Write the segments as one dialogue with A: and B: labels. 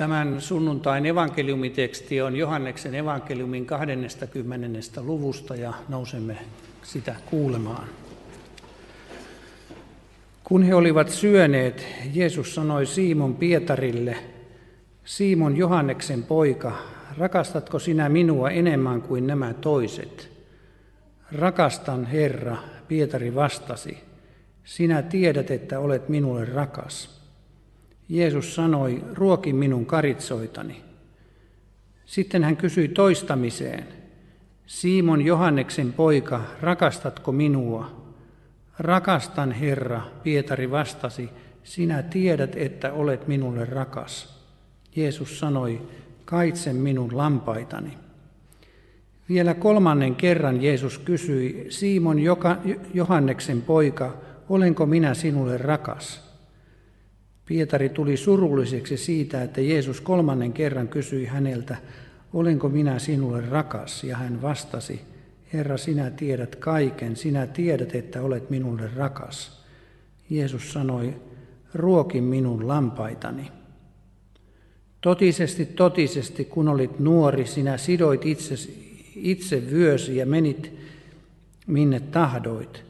A: Tämän sunnuntain evankeliumiteksti on Johanneksen evankeliumin 20. luvusta ja nousemme sitä kuulemaan. Kun he olivat syöneet, Jeesus sanoi Siimon Pietarille, Siimon Johanneksen poika, rakastatko sinä minua enemmän kuin nämä toiset? Rakastan, Herra, Pietari vastasi. Sinä tiedät, että olet minulle rakas. Jeesus sanoi, ruoki minun karitsoitani. Sitten hän kysyi toistamiseen, Simon Johanneksen poika, rakastatko minua? Rakastan, Herra, Pietari vastasi, sinä tiedät, että olet minulle rakas. Jeesus sanoi, kaitse minun lampaitani. Vielä kolmannen kerran Jeesus kysyi, Simon Johanneksen poika, olenko minä sinulle rakas? Pietari tuli surulliseksi siitä, että Jeesus kolmannen kerran kysyi häneltä, olenko minä sinulle rakas? Ja hän vastasi, Herra, sinä tiedät kaiken, sinä tiedät, että olet minulle rakas. Jeesus sanoi, ruoki minun lampaitani. Totisesti, totisesti, kun olit nuori, sinä sidoit itse, itse vyösi ja menit minne tahdoit.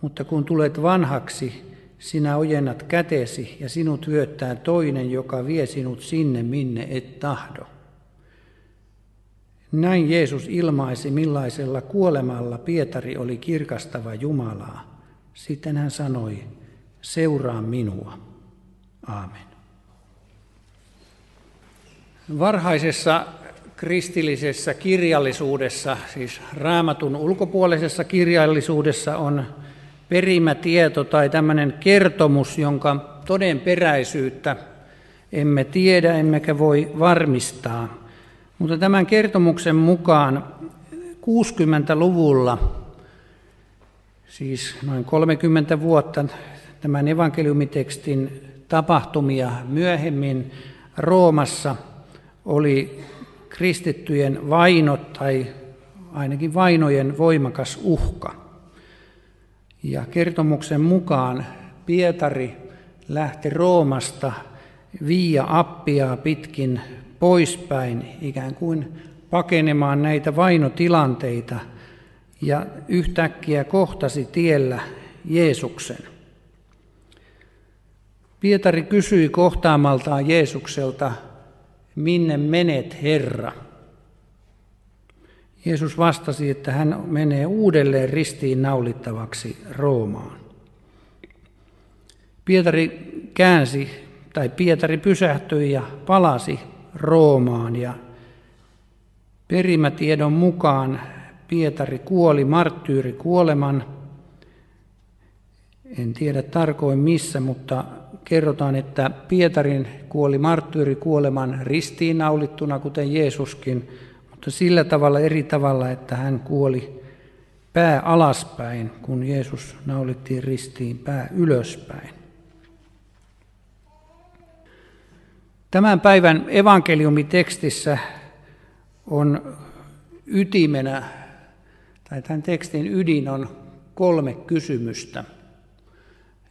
A: Mutta kun tulet vanhaksi, sinä ojennat kätesi ja sinut hyöttää toinen, joka vie sinut sinne, minne et tahdo. Näin Jeesus ilmaisi, millaisella kuolemalla Pietari oli kirkastava Jumalaa. Sitten hän sanoi, seuraa minua. Aamen. Varhaisessa kristillisessä kirjallisuudessa, siis raamatun ulkopuolisessa kirjallisuudessa on perimätieto tai tämmöinen kertomus, jonka todenperäisyyttä emme tiedä emmekä voi varmistaa. Mutta tämän kertomuksen mukaan 60-luvulla, siis noin 30 vuotta tämän evankeliumitekstin tapahtumia myöhemmin Roomassa oli kristittyjen vainot tai ainakin vainojen voimakas uhka. Ja kertomuksen mukaan Pietari lähti Roomasta Via Appia pitkin poispäin, ikään kuin pakenemaan näitä vainotilanteita, ja yhtäkkiä kohtasi tiellä Jeesuksen. Pietari kysyi kohtaamaltaan Jeesukselta, minne menet, Herra? Jeesus vastasi, että hän menee uudelleen ristiin naulittavaksi Roomaan. Pietari käänsi, tai Pietari pysähtyi ja palasi Roomaan ja perimätiedon mukaan Pietari kuoli marttyyri kuoleman. En tiedä tarkoin missä, mutta kerrotaan, että Pietarin kuoli marttyyri kuoleman ristiinnaulittuna, kuten Jeesuskin, mutta sillä tavalla eri tavalla, että hän kuoli pää alaspäin, kun Jeesus naulittiin ristiin pää ylöspäin. Tämän päivän evankeliumitekstissä on ytimenä, tai tämän tekstin ydin on kolme kysymystä.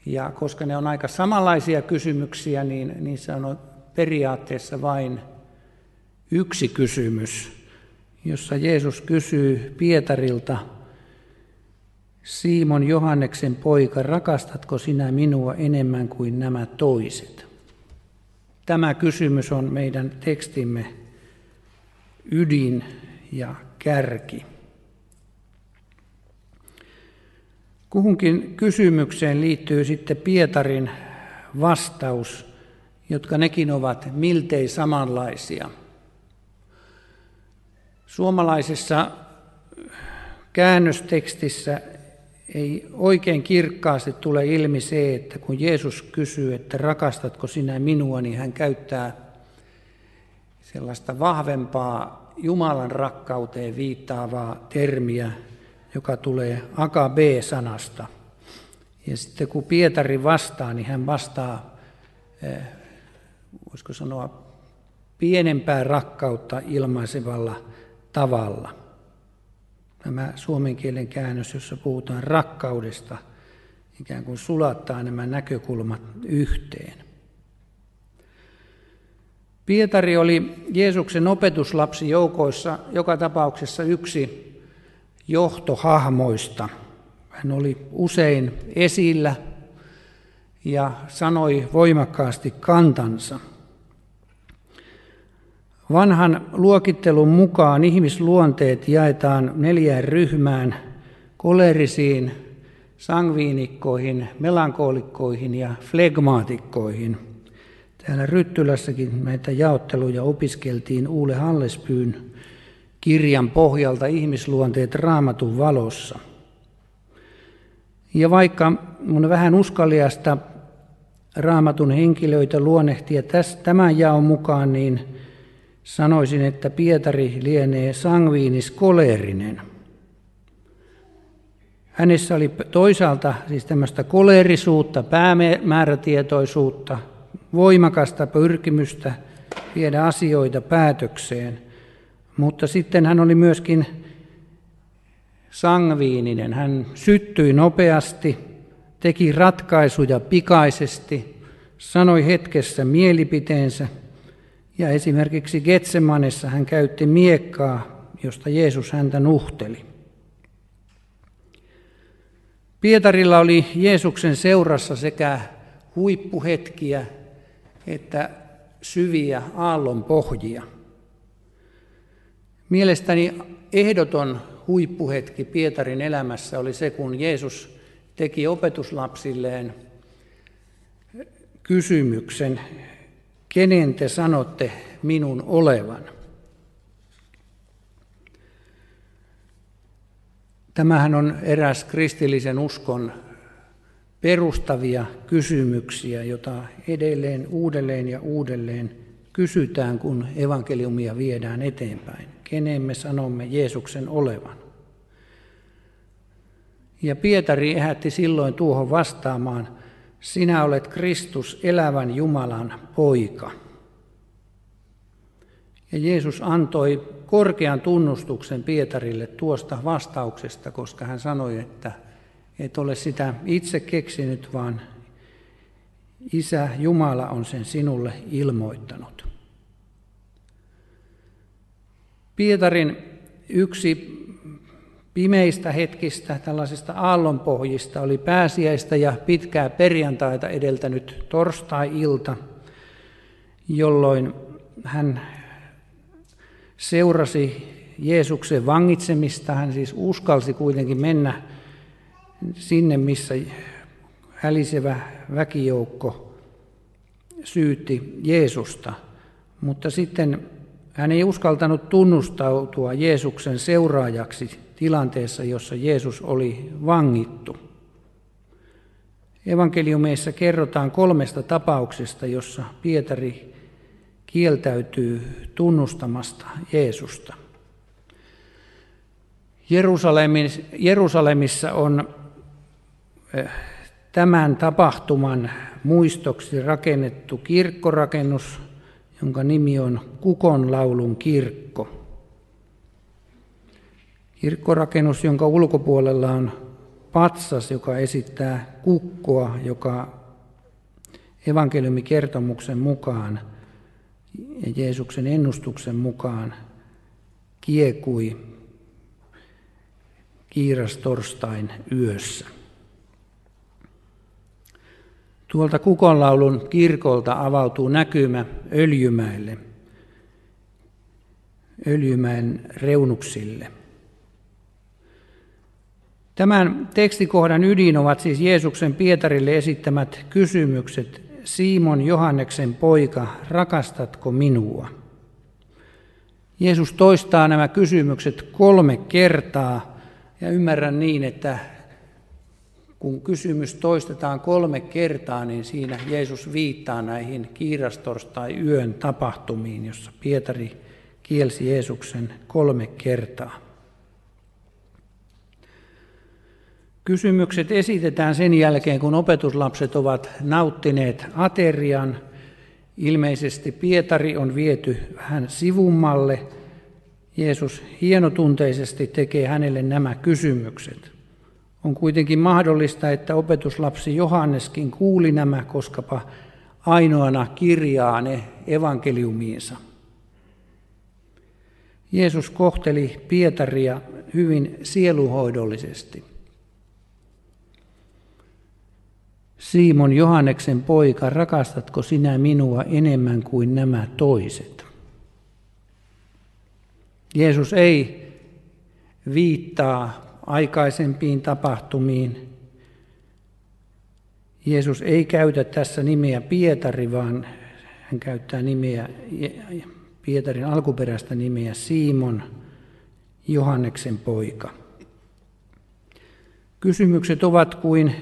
A: Ja koska ne on aika samanlaisia kysymyksiä, niin niissä on periaatteessa vain yksi kysymys jossa Jeesus kysyy Pietarilta, Simon Johanneksen poika, rakastatko sinä minua enemmän kuin nämä toiset? Tämä kysymys on meidän tekstimme ydin ja kärki. Kuhunkin kysymykseen liittyy sitten Pietarin vastaus, jotka nekin ovat miltei samanlaisia – Suomalaisessa käännöstekstissä ei oikein kirkkaasti tule ilmi se, että kun Jeesus kysyy, että rakastatko sinä minua, niin hän käyttää sellaista vahvempaa Jumalan rakkauteen viittaavaa termiä, joka tulee akabe-sanasta. Ja sitten kun Pietari vastaa, niin hän vastaa, eh, voisiko sanoa, pienempää rakkautta ilmaisevalla tavalla. Tämä suomen kielen käännös, jossa puhutaan rakkaudesta, ikään kuin sulattaa nämä näkökulmat yhteen. Pietari oli Jeesuksen opetuslapsi joukoissa joka tapauksessa yksi johtohahmoista. Hän oli usein esillä ja sanoi voimakkaasti kantansa. Vanhan luokittelun mukaan ihmisluonteet jaetaan neljään ryhmään, kolerisiin, sangviinikkoihin, melankolikkoihin ja flegmaatikkoihin. Täällä Ryttylässäkin näitä jaotteluja opiskeltiin Uule Hallespyyn kirjan pohjalta ihmisluonteet raamatun valossa. Ja vaikka on vähän uskaliasta raamatun henkilöitä luonnehtia tämän jaon mukaan, niin sanoisin, että Pietari lienee sangviinis koleerinen. Hänessä oli toisaalta siis tämmöistä koleerisuutta, päämäärätietoisuutta, voimakasta pyrkimystä viedä asioita päätökseen, mutta sitten hän oli myöskin sangviininen. Hän syttyi nopeasti, teki ratkaisuja pikaisesti, sanoi hetkessä mielipiteensä ja esimerkiksi Getsemanessa hän käytti miekkaa, josta Jeesus häntä nuhteli. Pietarilla oli Jeesuksen seurassa sekä huippuhetkiä että syviä aallon pohjia. Mielestäni ehdoton huippuhetki Pietarin elämässä oli se, kun Jeesus teki opetuslapsilleen kysymyksen, kenen te sanotte minun olevan? Tämähän on eräs kristillisen uskon perustavia kysymyksiä, jota edelleen uudelleen ja uudelleen kysytään, kun evankeliumia viedään eteenpäin. Kenen me sanomme Jeesuksen olevan? Ja Pietari ehätti silloin tuohon vastaamaan, sinä olet Kristus, elävän Jumalan poika. Ja Jeesus antoi korkean tunnustuksen Pietarille tuosta vastauksesta, koska hän sanoi, että et ole sitä itse keksinyt, vaan Isä Jumala on sen sinulle ilmoittanut. Pietarin yksi pimeistä hetkistä, tällaisista aallonpohjista, oli pääsiäistä ja pitkää perjantaita edeltänyt torstai-ilta, jolloin hän seurasi Jeesuksen vangitsemista. Hän siis uskalsi kuitenkin mennä sinne, missä hälisevä väkijoukko syytti Jeesusta, mutta sitten hän ei uskaltanut tunnustautua Jeesuksen seuraajaksi tilanteessa, jossa Jeesus oli vangittu. Evankeliumeissa kerrotaan kolmesta tapauksesta, jossa Pietari kieltäytyy tunnustamasta Jeesusta. Jerusalemissa on tämän tapahtuman muistoksi rakennettu kirkkorakennus, jonka nimi on Kukonlaulun kirkko. Kirkkorakennus, jonka ulkopuolella on patsas, joka esittää kukkoa, joka evankeliumikertomuksen mukaan ja Jeesuksen ennustuksen mukaan kiekui kiirastorstain yössä. Tuolta kukonlaulun kirkolta avautuu näkymä Öljymäelle, Öljymäen reunuksille. Tämän tekstikohdan ydin ovat siis Jeesuksen Pietarille esittämät kysymykset. Simon Johanneksen poika, rakastatko minua? Jeesus toistaa nämä kysymykset kolme kertaa ja ymmärrän niin, että kun kysymys toistetaan kolme kertaa, niin siinä Jeesus viittaa näihin kiirastorstai yön tapahtumiin, jossa Pietari kielsi Jeesuksen kolme kertaa. Kysymykset esitetään sen jälkeen, kun opetuslapset ovat nauttineet aterian. Ilmeisesti Pietari on viety hän sivummalle. Jeesus hienotunteisesti tekee hänelle nämä kysymykset. On kuitenkin mahdollista, että opetuslapsi Johanneskin kuuli nämä, koskapa ainoana kirjaane evankeliumiinsa. Jeesus kohteli Pietaria hyvin sieluhoidollisesti. Simon Johanneksen poika, rakastatko sinä minua enemmän kuin nämä toiset? Jeesus ei viittaa aikaisempiin tapahtumiin. Jeesus ei käytä tässä nimeä Pietari, vaan hän käyttää nimeä, Pietarin alkuperäistä nimeä Simon, Johanneksen poika. Kysymykset ovat kuin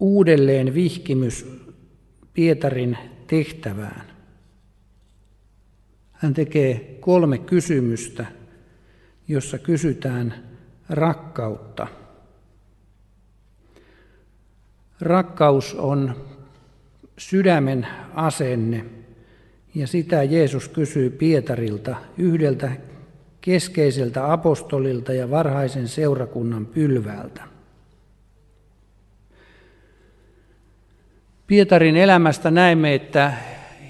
A: uudelleen vihkimys Pietarin tehtävään. Hän tekee kolme kysymystä, jossa kysytään rakkautta. Rakkaus on sydämen asenne, ja sitä Jeesus kysyy Pietarilta, yhdeltä keskeiseltä apostolilta ja varhaisen seurakunnan pylväältä. Pietarin elämästä näemme, että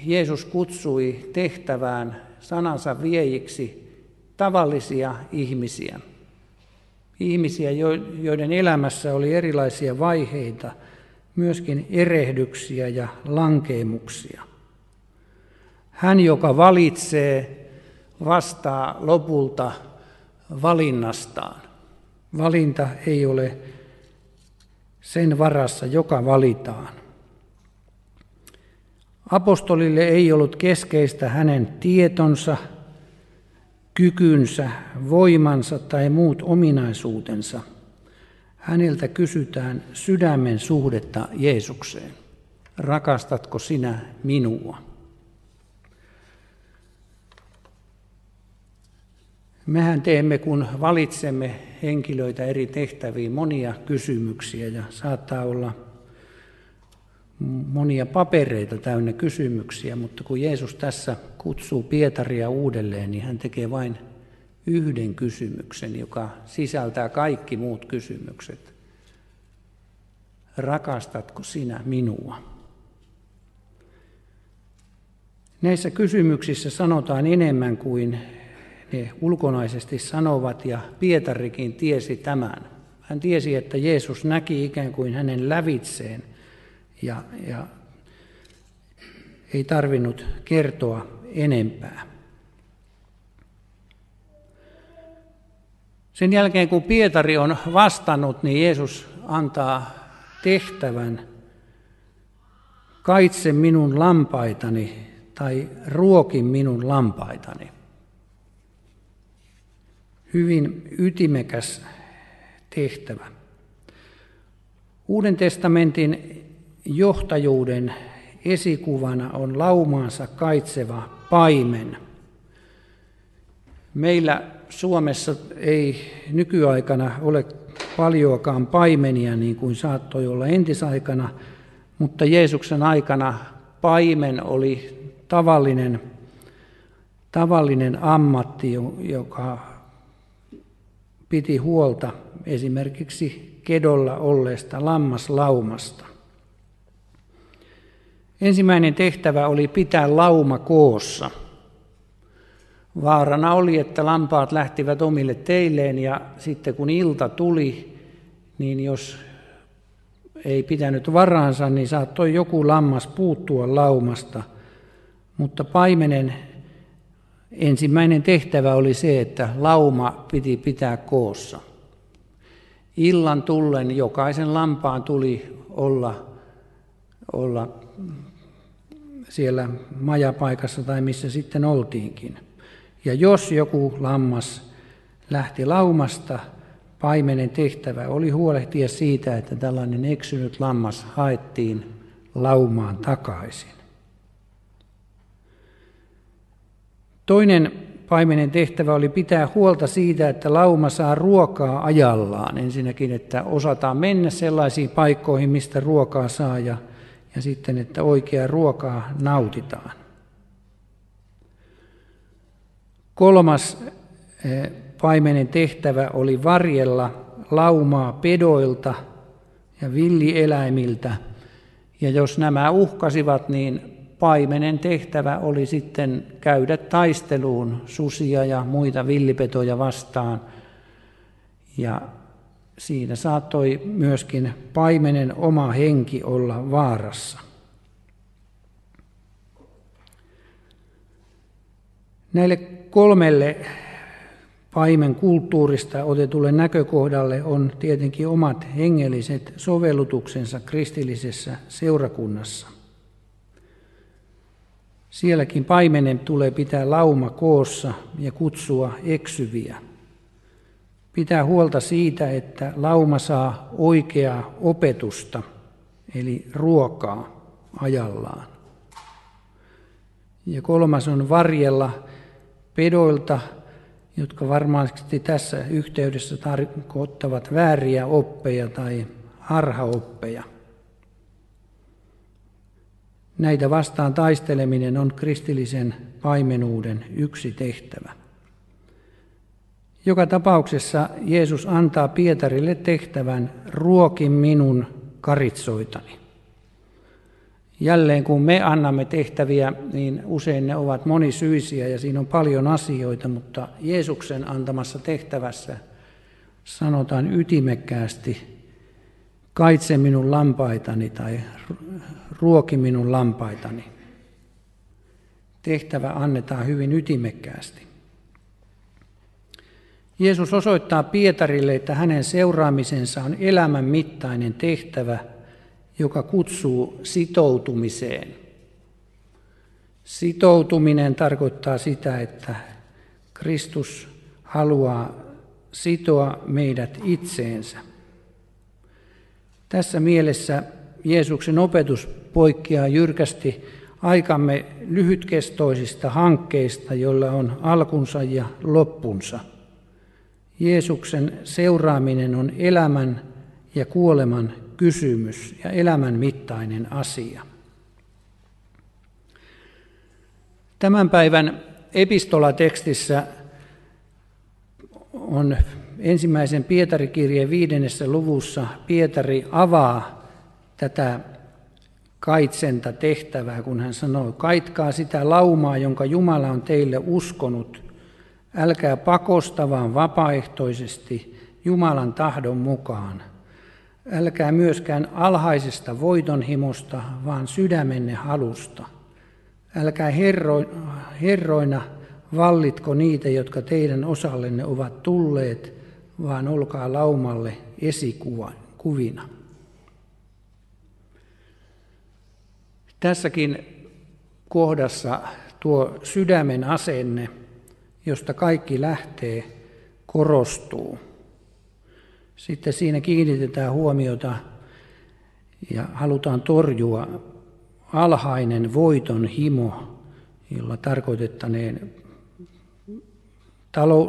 A: Jeesus kutsui tehtävään sanansa viejiksi tavallisia ihmisiä. Ihmisiä, joiden elämässä oli erilaisia vaiheita, myöskin erehdyksiä ja lankeemuksia. Hän, joka valitsee, vastaa lopulta valinnastaan. Valinta ei ole sen varassa, joka valitaan. Apostolille ei ollut keskeistä hänen tietonsa, kykynsä, voimansa tai muut ominaisuutensa. Häneltä kysytään sydämen suhdetta Jeesukseen. Rakastatko sinä minua? Mehän teemme, kun valitsemme henkilöitä eri tehtäviin, monia kysymyksiä ja saattaa olla monia papereita täynnä kysymyksiä, mutta kun Jeesus tässä kutsuu Pietaria uudelleen, niin hän tekee vain yhden kysymyksen, joka sisältää kaikki muut kysymykset. Rakastatko sinä minua? Näissä kysymyksissä sanotaan enemmän kuin ne ulkonaisesti sanovat, ja Pietarikin tiesi tämän. Hän tiesi, että Jeesus näki ikään kuin hänen lävitseen – ja, ja ei tarvinnut kertoa enempää. Sen jälkeen kun Pietari on vastannut, niin Jeesus antaa tehtävän kaitse minun lampaitani tai ruoki minun lampaitani. Hyvin ytimekäs tehtävä. Uuden testamentin johtajuuden esikuvana on laumaansa kaitseva paimen. Meillä Suomessa ei nykyaikana ole paljoakaan paimenia niin kuin saattoi olla entisaikana, mutta Jeesuksen aikana paimen oli tavallinen, tavallinen ammatti, joka piti huolta esimerkiksi kedolla olleesta lammaslaumasta. Ensimmäinen tehtävä oli pitää lauma koossa. Vaarana oli, että lampaat lähtivät omille teilleen ja sitten kun ilta tuli, niin jos ei pitänyt varaansa, niin saattoi joku lammas puuttua laumasta. Mutta paimenen ensimmäinen tehtävä oli se, että lauma piti pitää koossa. Illan tullen jokaisen lampaan tuli olla, olla siellä majapaikassa tai missä sitten oltiinkin. Ja jos joku lammas lähti laumasta, paimenen tehtävä oli huolehtia siitä, että tällainen eksynyt lammas haettiin laumaan takaisin. Toinen paimenen tehtävä oli pitää huolta siitä, että lauma saa ruokaa ajallaan. Ensinnäkin, että osataan mennä sellaisiin paikkoihin, mistä ruokaa saa ja ja sitten, että oikeaa ruokaa nautitaan. Kolmas eh, paimenen tehtävä oli varjella laumaa pedoilta ja villieläimiltä Ja jos nämä uhkasivat, niin paimenen tehtävä oli sitten käydä taisteluun susia ja muita villipetoja vastaan. Ja siinä saattoi myöskin paimenen oma henki olla vaarassa. Näille kolmelle paimen kulttuurista otetulle näkökohdalle on tietenkin omat hengelliset sovellutuksensa kristillisessä seurakunnassa. Sielläkin paimenen tulee pitää lauma koossa ja kutsua eksyviä. Pitää huolta siitä, että lauma saa oikeaa opetusta, eli ruokaa ajallaan. Ja kolmas on varjella pedoilta, jotka varmasti tässä yhteydessä tarkoittavat vääriä oppeja tai harhaoppeja. Näitä vastaan taisteleminen on kristillisen paimenuuden yksi tehtävä. Joka tapauksessa Jeesus antaa Pietarille tehtävän ruokin minun karitsoitani. Jälleen kun me annamme tehtäviä, niin usein ne ovat monisyisiä ja siinä on paljon asioita, mutta Jeesuksen antamassa tehtävässä sanotaan ytimekkäästi, kaitse minun lampaitani tai ruoki minun lampaitani. Tehtävä annetaan hyvin ytimekkäästi. Jeesus osoittaa Pietarille, että hänen seuraamisensa on elämän mittainen tehtävä – joka kutsuu sitoutumiseen. Sitoutuminen tarkoittaa sitä, että Kristus haluaa sitoa meidät itseensä. Tässä mielessä Jeesuksen opetus poikkeaa jyrkästi aikamme lyhytkestoisista hankkeista, joilla on alkunsa ja loppunsa. Jeesuksen seuraaminen on elämän ja kuoleman kysymys ja elämän mittainen asia. Tämän päivän epistolatekstissä on ensimmäisen Pietarikirjeen viidennessä luvussa Pietari avaa tätä kaitsenta tehtävää, kun hän sanoo, kaitkaa sitä laumaa, jonka Jumala on teille uskonut. Älkää pakosta, vaan vapaaehtoisesti Jumalan tahdon mukaan – Älkää myöskään alhaisesta voitonhimosta, vaan sydämenne halusta. Älkää herro, herroina vallitko niitä, jotka teidän osallenne ovat tulleet, vaan olkaa laumalle esikuvina. Tässäkin kohdassa tuo sydämen asenne, josta kaikki lähtee, korostuu. Sitten siinä kiinnitetään huomiota ja halutaan torjua alhainen voiton himo, jolla tarkoitettaneen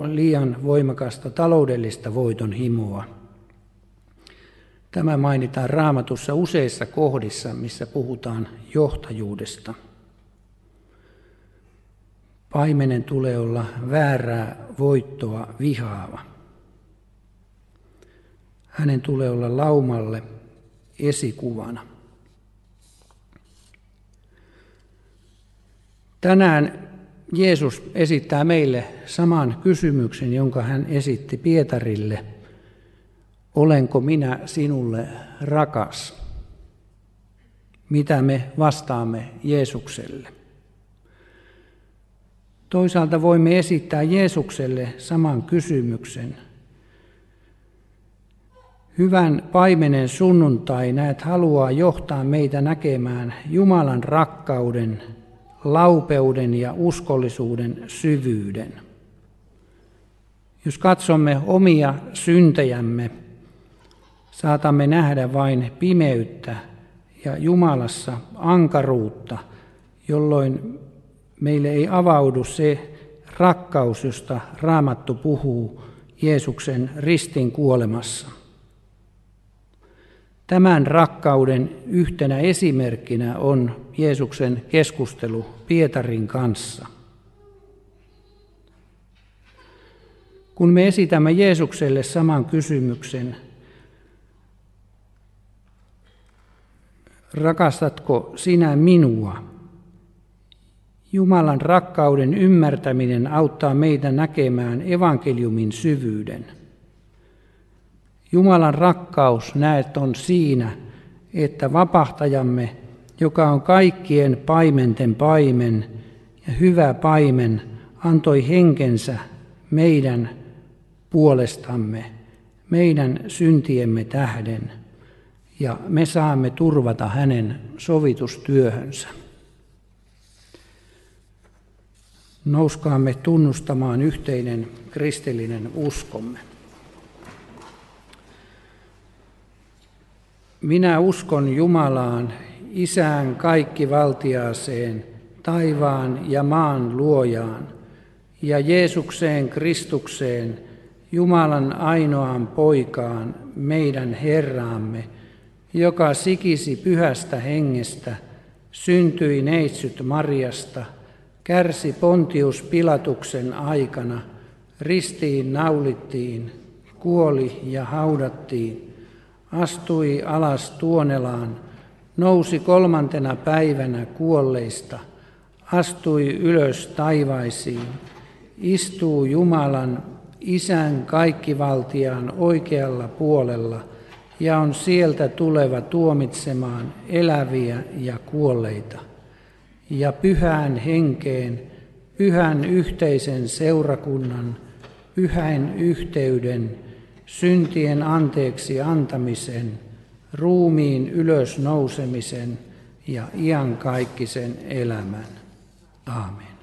A: liian voimakasta taloudellista voiton himoa. Tämä mainitaan raamatussa useissa kohdissa, missä puhutaan johtajuudesta. Paimenen tulee olla väärää voittoa vihaava. Hänen tulee olla laumalle esikuvana. Tänään Jeesus esittää meille saman kysymyksen, jonka hän esitti Pietarille. Olenko minä sinulle rakas? Mitä me vastaamme Jeesukselle? Toisaalta voimme esittää Jeesukselle saman kysymyksen – Hyvän paimenen sunnuntai näet haluaa johtaa meitä näkemään Jumalan rakkauden, laupeuden ja uskollisuuden syvyyden. Jos katsomme omia syntejämme, saatamme nähdä vain pimeyttä ja Jumalassa ankaruutta, jolloin meille ei avaudu se rakkaus, josta Raamattu puhuu Jeesuksen ristin kuolemassa. Tämän rakkauden yhtenä esimerkkinä on Jeesuksen keskustelu Pietarin kanssa. Kun me esitämme Jeesukselle saman kysymyksen, Rakastatko sinä minua? Jumalan rakkauden ymmärtäminen auttaa meitä näkemään evankeliumin syvyyden. Jumalan rakkaus näet on siinä, että vapahtajamme, joka on kaikkien paimenten paimen ja hyvä paimen, antoi henkensä meidän puolestamme, meidän syntiemme tähden, ja me saamme turvata hänen sovitustyöhönsä. Nouskaamme tunnustamaan yhteinen kristillinen uskomme. Minä uskon Jumalaan, Isään kaikkivaltiaaseen, taivaan ja maan luojaan, ja Jeesukseen Kristukseen, Jumalan ainoaan poikaan, meidän Herraamme, joka sikisi pyhästä hengestä, syntyi neitsyt Marjasta, kärsi Pontius Pilatuksen aikana, ristiin naulittiin, kuoli ja haudattiin, astui alas tuonelaan, nousi kolmantena päivänä kuolleista, astui ylös taivaisiin, istuu Jumalan Isän kaikkivaltiaan oikealla puolella ja on sieltä tuleva tuomitsemaan eläviä ja kuolleita. Ja pyhään henkeen, pyhän yhteisen seurakunnan, pyhän yhteyden, syntien anteeksi antamisen, ruumiin ylösnousemisen ja iankaikkisen elämän. Aamen.